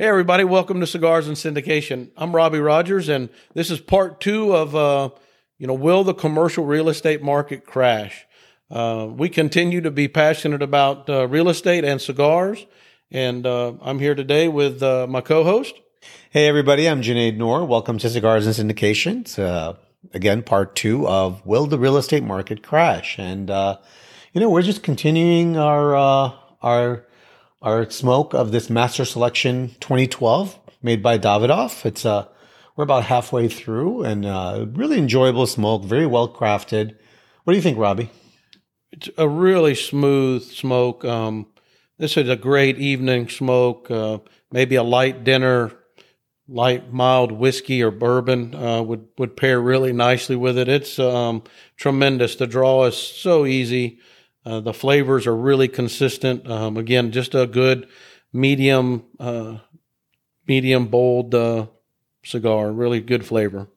Hey, everybody, welcome to Cigars and Syndication. I'm Robbie Rogers, and this is part two of, uh, you know, will the commercial real estate market crash? Uh, we continue to be passionate about uh, real estate and cigars, and uh, I'm here today with uh, my co host. Hey, everybody, I'm Junaid Noor. Welcome to Cigars and Syndications. Uh, again, part two of Will the Real Estate Market Crash? And, you know, we're just continuing our, our, our smoke of this Master Selection 2012 made by Davidoff. It's uh, we're about halfway through and uh, really enjoyable smoke, very well crafted. What do you think, Robbie? It's a really smooth smoke. Um, this is a great evening smoke. Uh, maybe a light dinner, light mild whiskey or bourbon uh, would would pair really nicely with it. It's um, tremendous. The draw is so easy. Uh, the flavors are really consistent. Um, again, just a good medium, uh, medium bold uh, cigar. Really good flavor.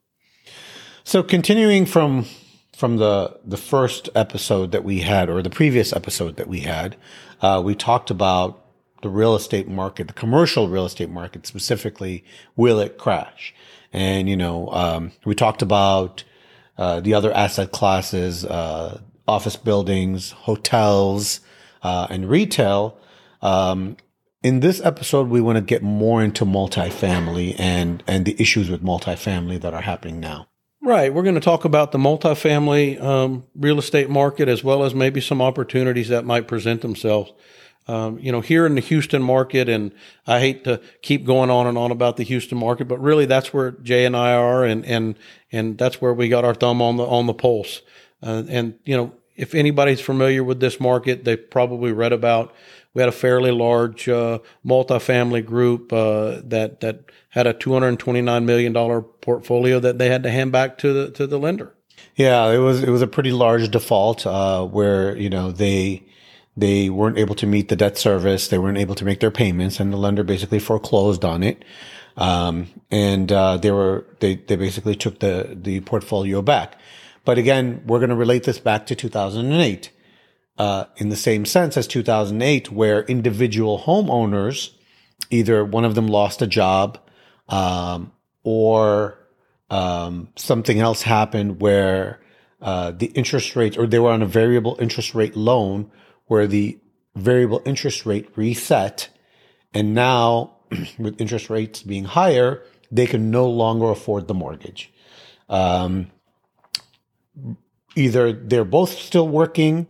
So, continuing from from the the first episode that we had, or the previous episode that we had, uh, we talked about the real estate market, the commercial real estate market specifically. Will it crash? And you know, um, we talked about uh, the other asset classes, uh, office buildings, hotels, uh, and retail. Um, in this episode, we want to get more into multifamily and and the issues with multifamily that are happening now. Right. We're going to talk about the multifamily um, real estate market as well as maybe some opportunities that might present themselves. Um, you know, here in the Houston market, and I hate to keep going on and on about the Houston market, but really that's where Jay and I are, and and and that's where we got our thumb on the on the pulse. Uh, and you know, if anybody's familiar with this market, they've probably read about. We had a fairly large uh, multifamily group uh, that that had a two hundred twenty nine million dollar portfolio that they had to hand back to the to the lender. Yeah, it was it was a pretty large default uh, where you know they they weren't able to meet the debt service, they weren't able to make their payments, and the lender basically foreclosed on it. Um, and uh, they were they they basically took the the portfolio back. But again, we're going to relate this back to 2008 uh, in the same sense as 2008, where individual homeowners, either one of them lost a job um, or um, something else happened where uh, the interest rates, or they were on a variable interest rate loan where the variable interest rate reset. And now, with interest rates being higher, they can no longer afford the mortgage. Um, either they're both still working,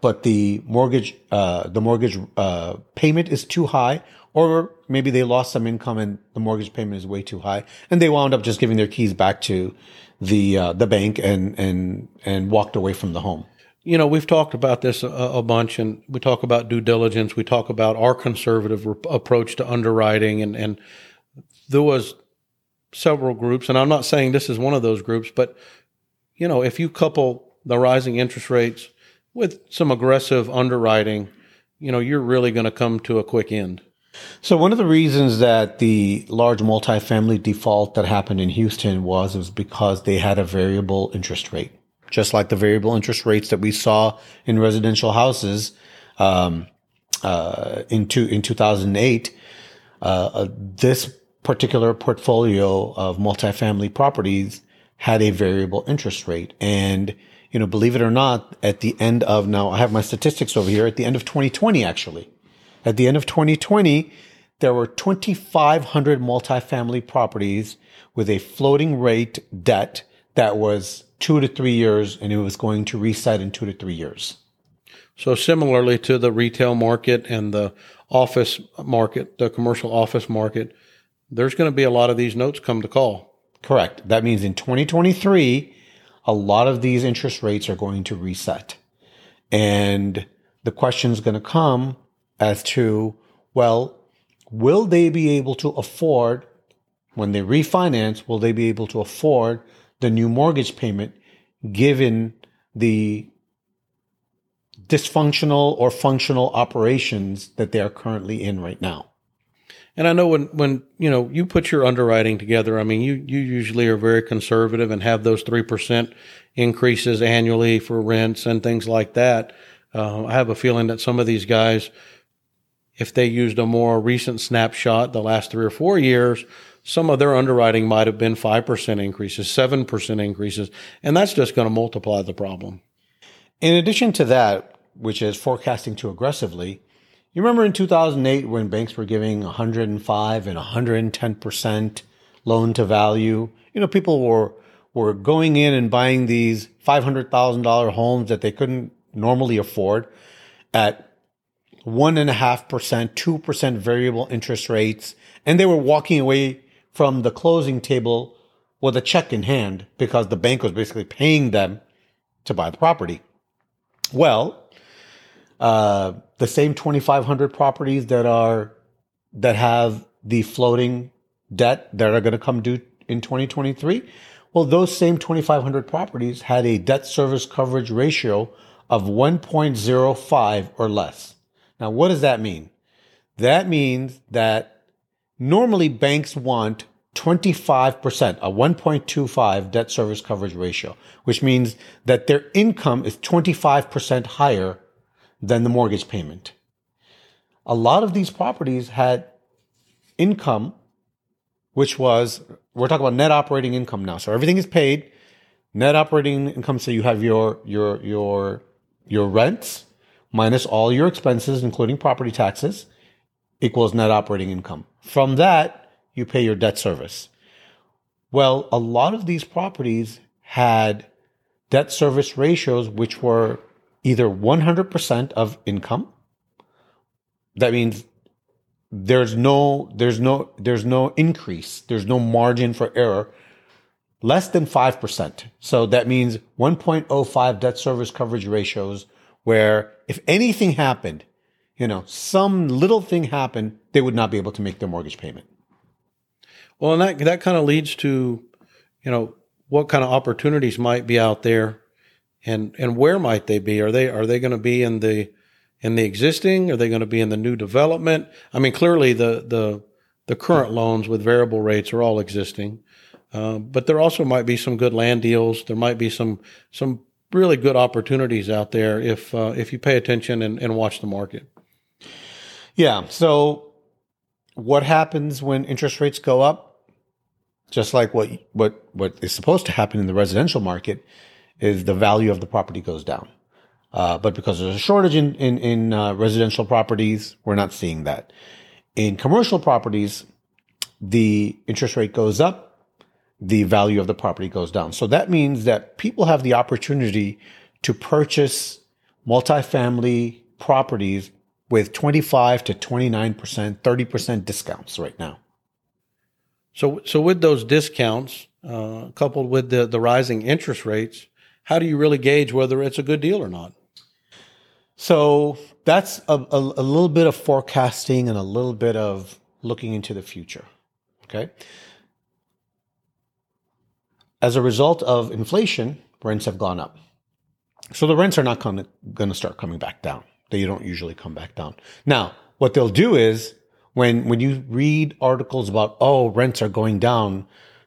but the mortgage uh, the mortgage uh, payment is too high, or maybe they lost some income and the mortgage payment is way too high, and they wound up just giving their keys back to the uh, the bank and and and walked away from the home. You know, we've talked about this a, a bunch, and we talk about due diligence. We talk about our conservative re- approach to underwriting, and and there was several groups, and I'm not saying this is one of those groups, but you know, if you couple the rising interest rates with some aggressive underwriting, you know, you're really going to come to a quick end. So one of the reasons that the large multifamily default that happened in Houston was was because they had a variable interest rate, just like the variable interest rates that we saw in residential houses um, uh, in two, in 2008. Uh, uh, this particular portfolio of multifamily properties had a variable interest rate. And, you know, believe it or not, at the end of now, I have my statistics over here, at the end of 2020, actually, at the end of 2020, there were 2,500 multifamily properties with a floating rate debt that was two to three years and it was going to reset in two to three years. So similarly to the retail market and the office market, the commercial office market, there's going to be a lot of these notes come to call. Correct. That means in 2023, a lot of these interest rates are going to reset. And the question is going to come as to, well, will they be able to afford, when they refinance, will they be able to afford the new mortgage payment given the dysfunctional or functional operations that they are currently in right now? And I know when, when, you know, you put your underwriting together, I mean, you, you usually are very conservative and have those 3% increases annually for rents and things like that. Uh, I have a feeling that some of these guys, if they used a more recent snapshot, the last three or four years, some of their underwriting might have been 5% increases, 7% increases, and that's just going to multiply the problem. In addition to that, which is forecasting too aggressively, you remember in 2008 when banks were giving 105 and 110% loan to value? You know, people were were going in and buying these $500,000 homes that they couldn't normally afford at one and a half percent, two percent variable interest rates, and they were walking away from the closing table with a check in hand because the bank was basically paying them to buy the property. Well, uh, the same 2,500 properties that are that have the floating debt that are going to come due in 2023. Well, those same 2,500 properties had a debt service coverage ratio of 1.05 or less. Now, what does that mean? That means that normally banks want 25%, a 1.25 debt service coverage ratio, which means that their income is 25% higher than the mortgage payment. A lot of these properties had income, which was, we're talking about net operating income now. So everything is paid. Net operating income. So you have your, your, your, your rents minus all your expenses, including property taxes, equals net operating income. From that, you pay your debt service. Well, a lot of these properties had debt service ratios which were either 100% of income. That means there's no there's no there's no increase, there's no margin for error less than 5%. So that means 1.05 debt service coverage ratios where if anything happened, you know, some little thing happened, they would not be able to make their mortgage payment. Well, and that that kind of leads to, you know, what kind of opportunities might be out there, and and where might they be? Are they are they going to be in the in the existing? Are they going to be in the new development? I mean, clearly the the the current loans with variable rates are all existing, uh, but there also might be some good land deals. There might be some some really good opportunities out there if uh, if you pay attention and, and watch the market. Yeah. So, what happens when interest rates go up? Just like what what what is supposed to happen in the residential market, is the value of the property goes down. Uh, but because there's a shortage in in, in uh, residential properties, we're not seeing that. In commercial properties, the interest rate goes up, the value of the property goes down. So that means that people have the opportunity to purchase multifamily properties with 25 to 29%, 30% discounts right now. So, so with those discounts, uh, coupled with the, the rising interest rates, how do you really gauge whether it's a good deal or not? So that's a, a, a little bit of forecasting and a little bit of looking into the future. Okay. As a result of inflation, rents have gone up. So the rents are not going to start coming back down. They don't usually come back down. Now, what they'll do is when when you read articles about oh rents are going down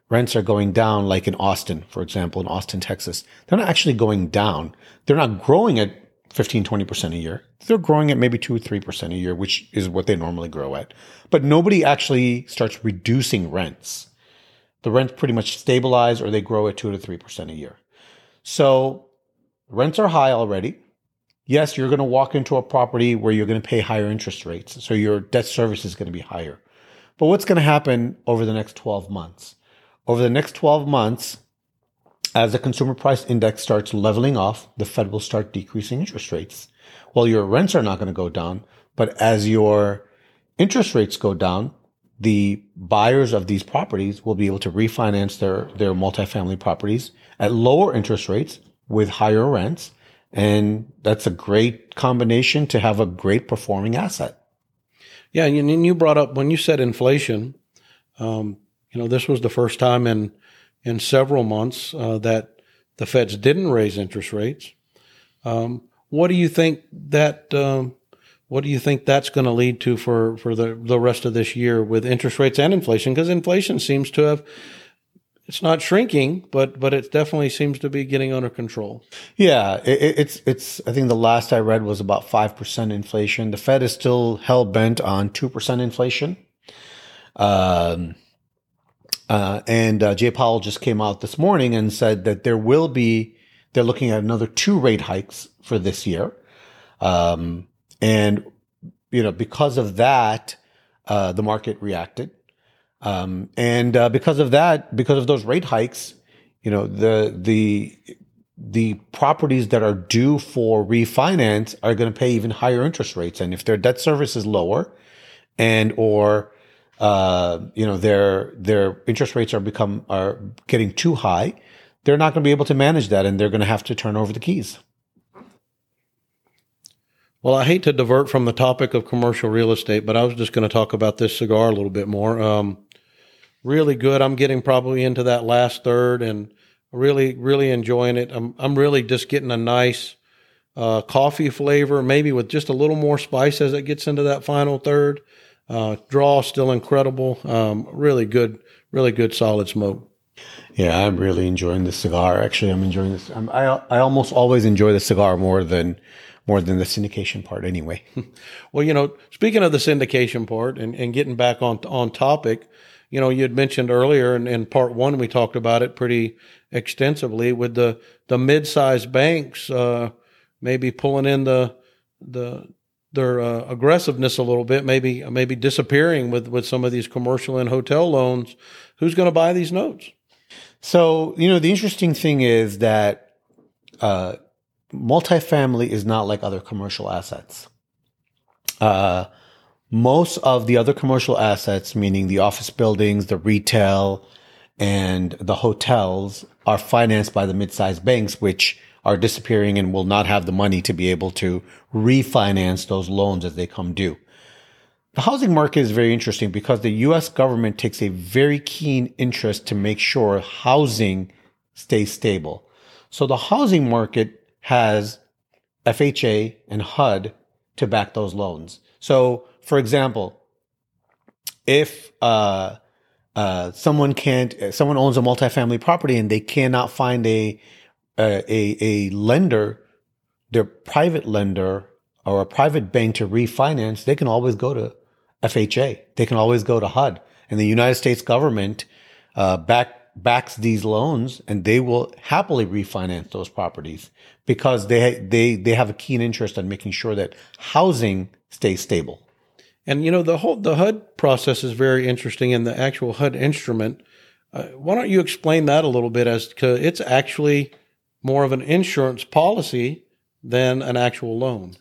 rents are going down like in austin for example in austin texas they're not actually going down they're not growing at 15 20% a year they're growing at maybe 2 or 3% a year which is what they normally grow at but nobody actually starts reducing rents the rents pretty much stabilize or they grow at 2 to 3% a year so rents are high already yes, you're going to walk into a property where you're going to pay higher interest rates. So your debt service is going to be higher. But what's going to happen over the next 12 months? Over the next 12 months, as the consumer price index starts leveling off, the Fed will start decreasing interest rates. Well, your rents are not going to go down, but as your interest rates go down, the buyers of these properties will be able to refinance their, their multifamily properties at lower interest rates with higher rents and that's a great combination to have a great performing asset. Yeah, and you brought up when you said inflation. Um, you know, this was the first time in in several months uh, that the Feds didn't raise interest rates. Um, what do you think that um, what do you think that's going to lead to for for the the rest of this year with interest rates and inflation? Because inflation seems to have it's not shrinking, but but it definitely seems to be getting under control. Yeah, it, it's it's. I think the last I read was about five percent inflation. The Fed is still hell bent on two percent inflation. Um, uh, and uh, Jay Powell just came out this morning and said that there will be. They're looking at another two rate hikes for this year, um, and you know because of that, uh, the market reacted. Um, and uh, because of that, because of those rate hikes, you know the the the properties that are due for refinance are going to pay even higher interest rates, and if their debt service is lower, and or uh, you know their their interest rates are become are getting too high, they're not going to be able to manage that, and they're going to have to turn over the keys. Well, I hate to divert from the topic of commercial real estate, but I was just going to talk about this cigar a little bit more. Um, really good. I'm getting probably into that last third and really, really enjoying it. I'm, I'm really just getting a nice uh, coffee flavor, maybe with just a little more spice as it gets into that final third. Uh, draw still incredible. Um, really good, really good solid smoke. Yeah, I'm really enjoying the cigar. Actually, I'm enjoying this. I'm, I I almost always enjoy the cigar more than more than the syndication part. Anyway. well, you know, speaking of the syndication part and, and getting back on on topic, you know, you had mentioned earlier in, in part one, we talked about it pretty extensively with the, the mid-sized banks, uh, maybe pulling in the, the, their uh, aggressiveness a little bit, maybe, maybe disappearing with, with some of these commercial and hotel loans. Who's going to buy these notes? So, you know, the interesting thing is that, uh, multifamily is not like other commercial assets. Uh, most of the other commercial assets, meaning the office buildings, the retail, and the hotels, are financed by the mid-sized banks, which are disappearing and will not have the money to be able to refinance those loans as they come due. The housing market is very interesting because the US government takes a very keen interest to make sure housing stays stable. So the housing market has FHA and HUD to back those loans. So for example, if uh, uh, someone can't, someone owns a multifamily property and they cannot find a a a lender, their private lender or a private bank to refinance, they can always go to FHA. They can always go to HUD, and the United States government uh, back backs these loans, and they will happily refinance those properties because they they they have a keen interest in making sure that housing stays stable. And you know the whole the HUD process is very interesting, and the actual HUD instrument. Uh, why don't you explain that a little bit? As to it's actually more of an insurance policy than an actual loan.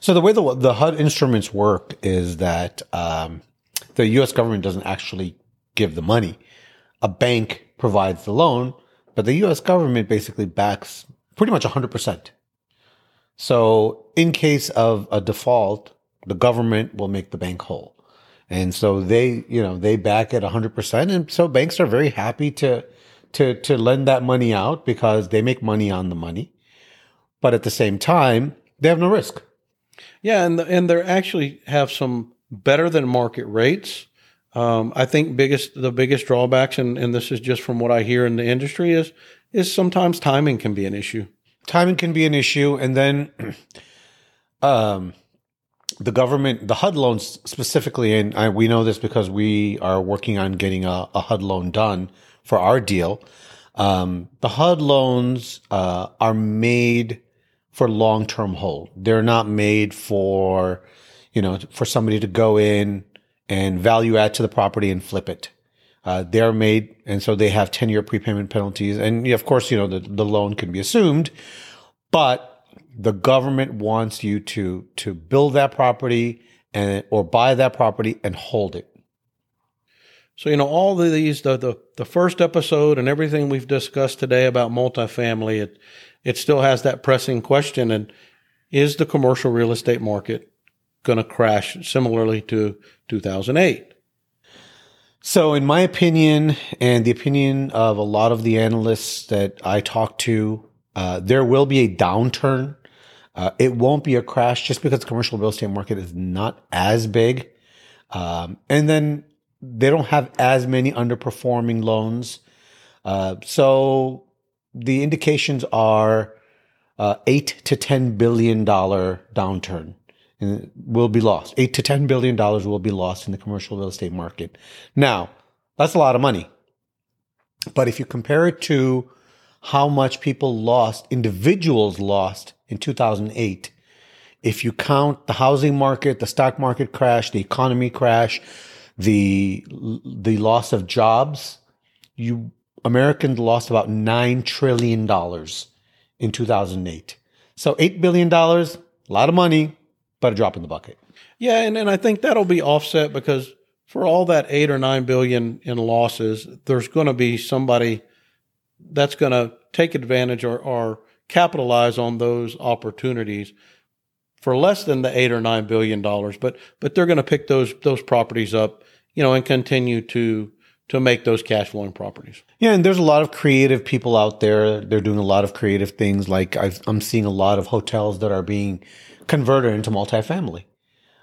So the way the the HUD instruments work is that um, the U.S. government doesn't actually give the money. A bank provides the loan, but the U.S. government basically backs pretty much 100%. So in case of a default, the government will make the bank whole. And so they, you know, they back it 100%. And so banks are very happy to, to, to lend that money out because they make money on the money. But at the same time, they have no risk. Yeah. And, the, and they actually have some better than market rates. Um, I think biggest, the biggest drawbacks, and, and this is just from what I hear in the industry is, is sometimes timing can be an issue. Timing can be an issue. And then, um, the government, the HUD loans specifically, and I, we know this because we are working on getting a, a HUD loan done for our deal. Um, the HUD loans uh, are made for long term hold. They're not made for, you know, for somebody to go in and value add to the property and flip it. Uh, they're made, and so they have 10 year prepayment penalties. And of course, you know, the, the loan can be assumed, but the government wants you to to build that property and or buy that property and hold it. So you know all of these the, the the first episode and everything we've discussed today about multifamily it it still has that pressing question and is the commercial real estate market going to crash similarly to 2008? So in my opinion and the opinion of a lot of the analysts that I talk to uh, there will be a downturn uh, it won't be a crash just because the commercial real estate market is not as big. Um, and then they don't have as many underperforming loans. Uh, so the indications are uh, eight to ten billion dollar downturn will be lost. Eight to ten billion dollars will be lost in the commercial real estate market. Now, that's a lot of money. But if you compare it to how much people lost, individuals lost in 2008, if you count the housing market, the stock market crash, the economy crash, the the loss of jobs, you Americans lost about nine trillion dollars in 2008. So eight billion dollars, a lot of money, but a drop in the bucket. Yeah, and, and I think that'll be offset because for all that eight or nine billion in losses, there's going to be somebody that's going to take advantage or, or capitalize on those opportunities for less than the eight or nine billion dollars. But but they're going to pick those those properties up, you know, and continue to to make those cash flowing properties. Yeah, and there's a lot of creative people out there. They're doing a lot of creative things. Like i am seeing a lot of hotels that are being converted into multifamily.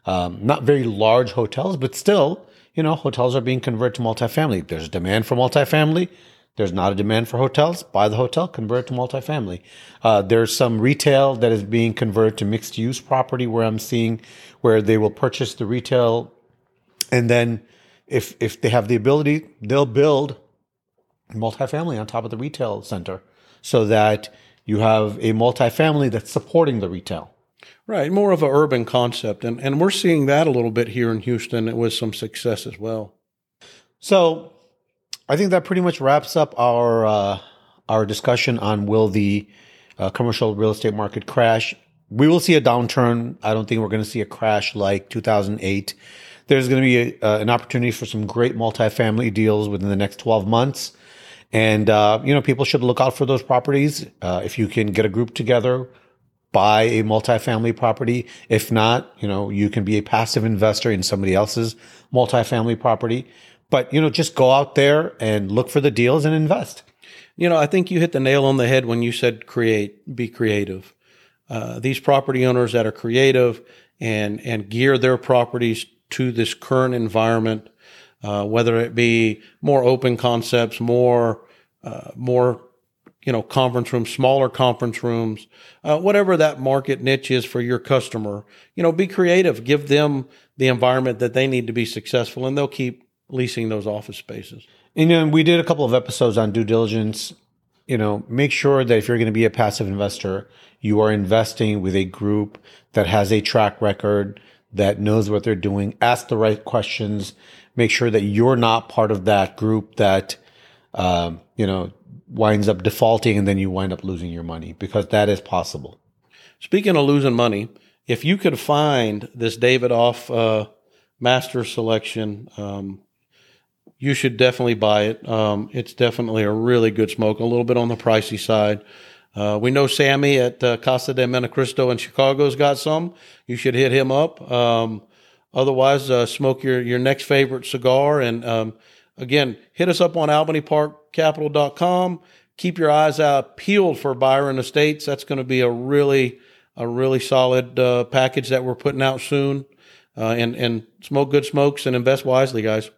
Um, not very large hotels, but still, you know, hotels are being converted to multifamily. There's demand for multifamily. There's not a demand for hotels. Buy the hotel, convert it to multifamily. Uh, there's some retail that is being converted to mixed use property where I'm seeing where they will purchase the retail and then if if they have the ability, they'll build multifamily on top of the retail center so that you have a multifamily that's supporting the retail. Right, more of an urban concept, and and we're seeing that a little bit here in Houston with some success as well. So, I think that pretty much wraps up our uh, our discussion on will the uh, commercial real estate market crash. We will see a downturn. I don't think we're going to see a crash like 2008. There's going to be a, uh, an opportunity for some great multifamily deals within the next 12 months. And, uh, you know, people should look out for those properties. Uh, if you can get a group together, buy a multifamily property. If not, you know, you can be a passive investor in somebody else's multifamily property. But, you know, just go out there and look for the deals and invest. You know, I think you hit the nail on the head when you said create, be creative. Uh, these property owners that are creative and, and gear their properties to this current environment, uh, whether it be more open concepts, more, uh, more, you know, conference rooms, smaller conference rooms, uh, whatever that market niche is for your customer, you know, be creative, give them the environment that they need to be successful and they'll keep leasing those office spaces. And you know, we did a couple of episodes on due diligence. You know, make sure that if you're going to be a passive investor, you are investing with a group that has a track record, that knows what they're doing, ask the right questions, make sure that you're not part of that group that, um, you know, winds up defaulting and then you wind up losing your money because that is possible. Speaking of losing money, if you could find this Davidoff uh, master selection, um, you should definitely buy it. Um, it's definitely a really good smoke, a little bit on the pricey side. Uh, we know Sammy at uh, Casa de Montecristo in Chicago's got some. You should hit him up. Um, otherwise, uh, smoke your, your next favorite cigar. And um, again, hit us up on albanyparkcapital.com. Keep your eyes out peeled for Byron Estates. That's going to be a really, a really solid uh, package that we're putting out soon. Uh, and, and smoke good smokes and invest wisely, guys.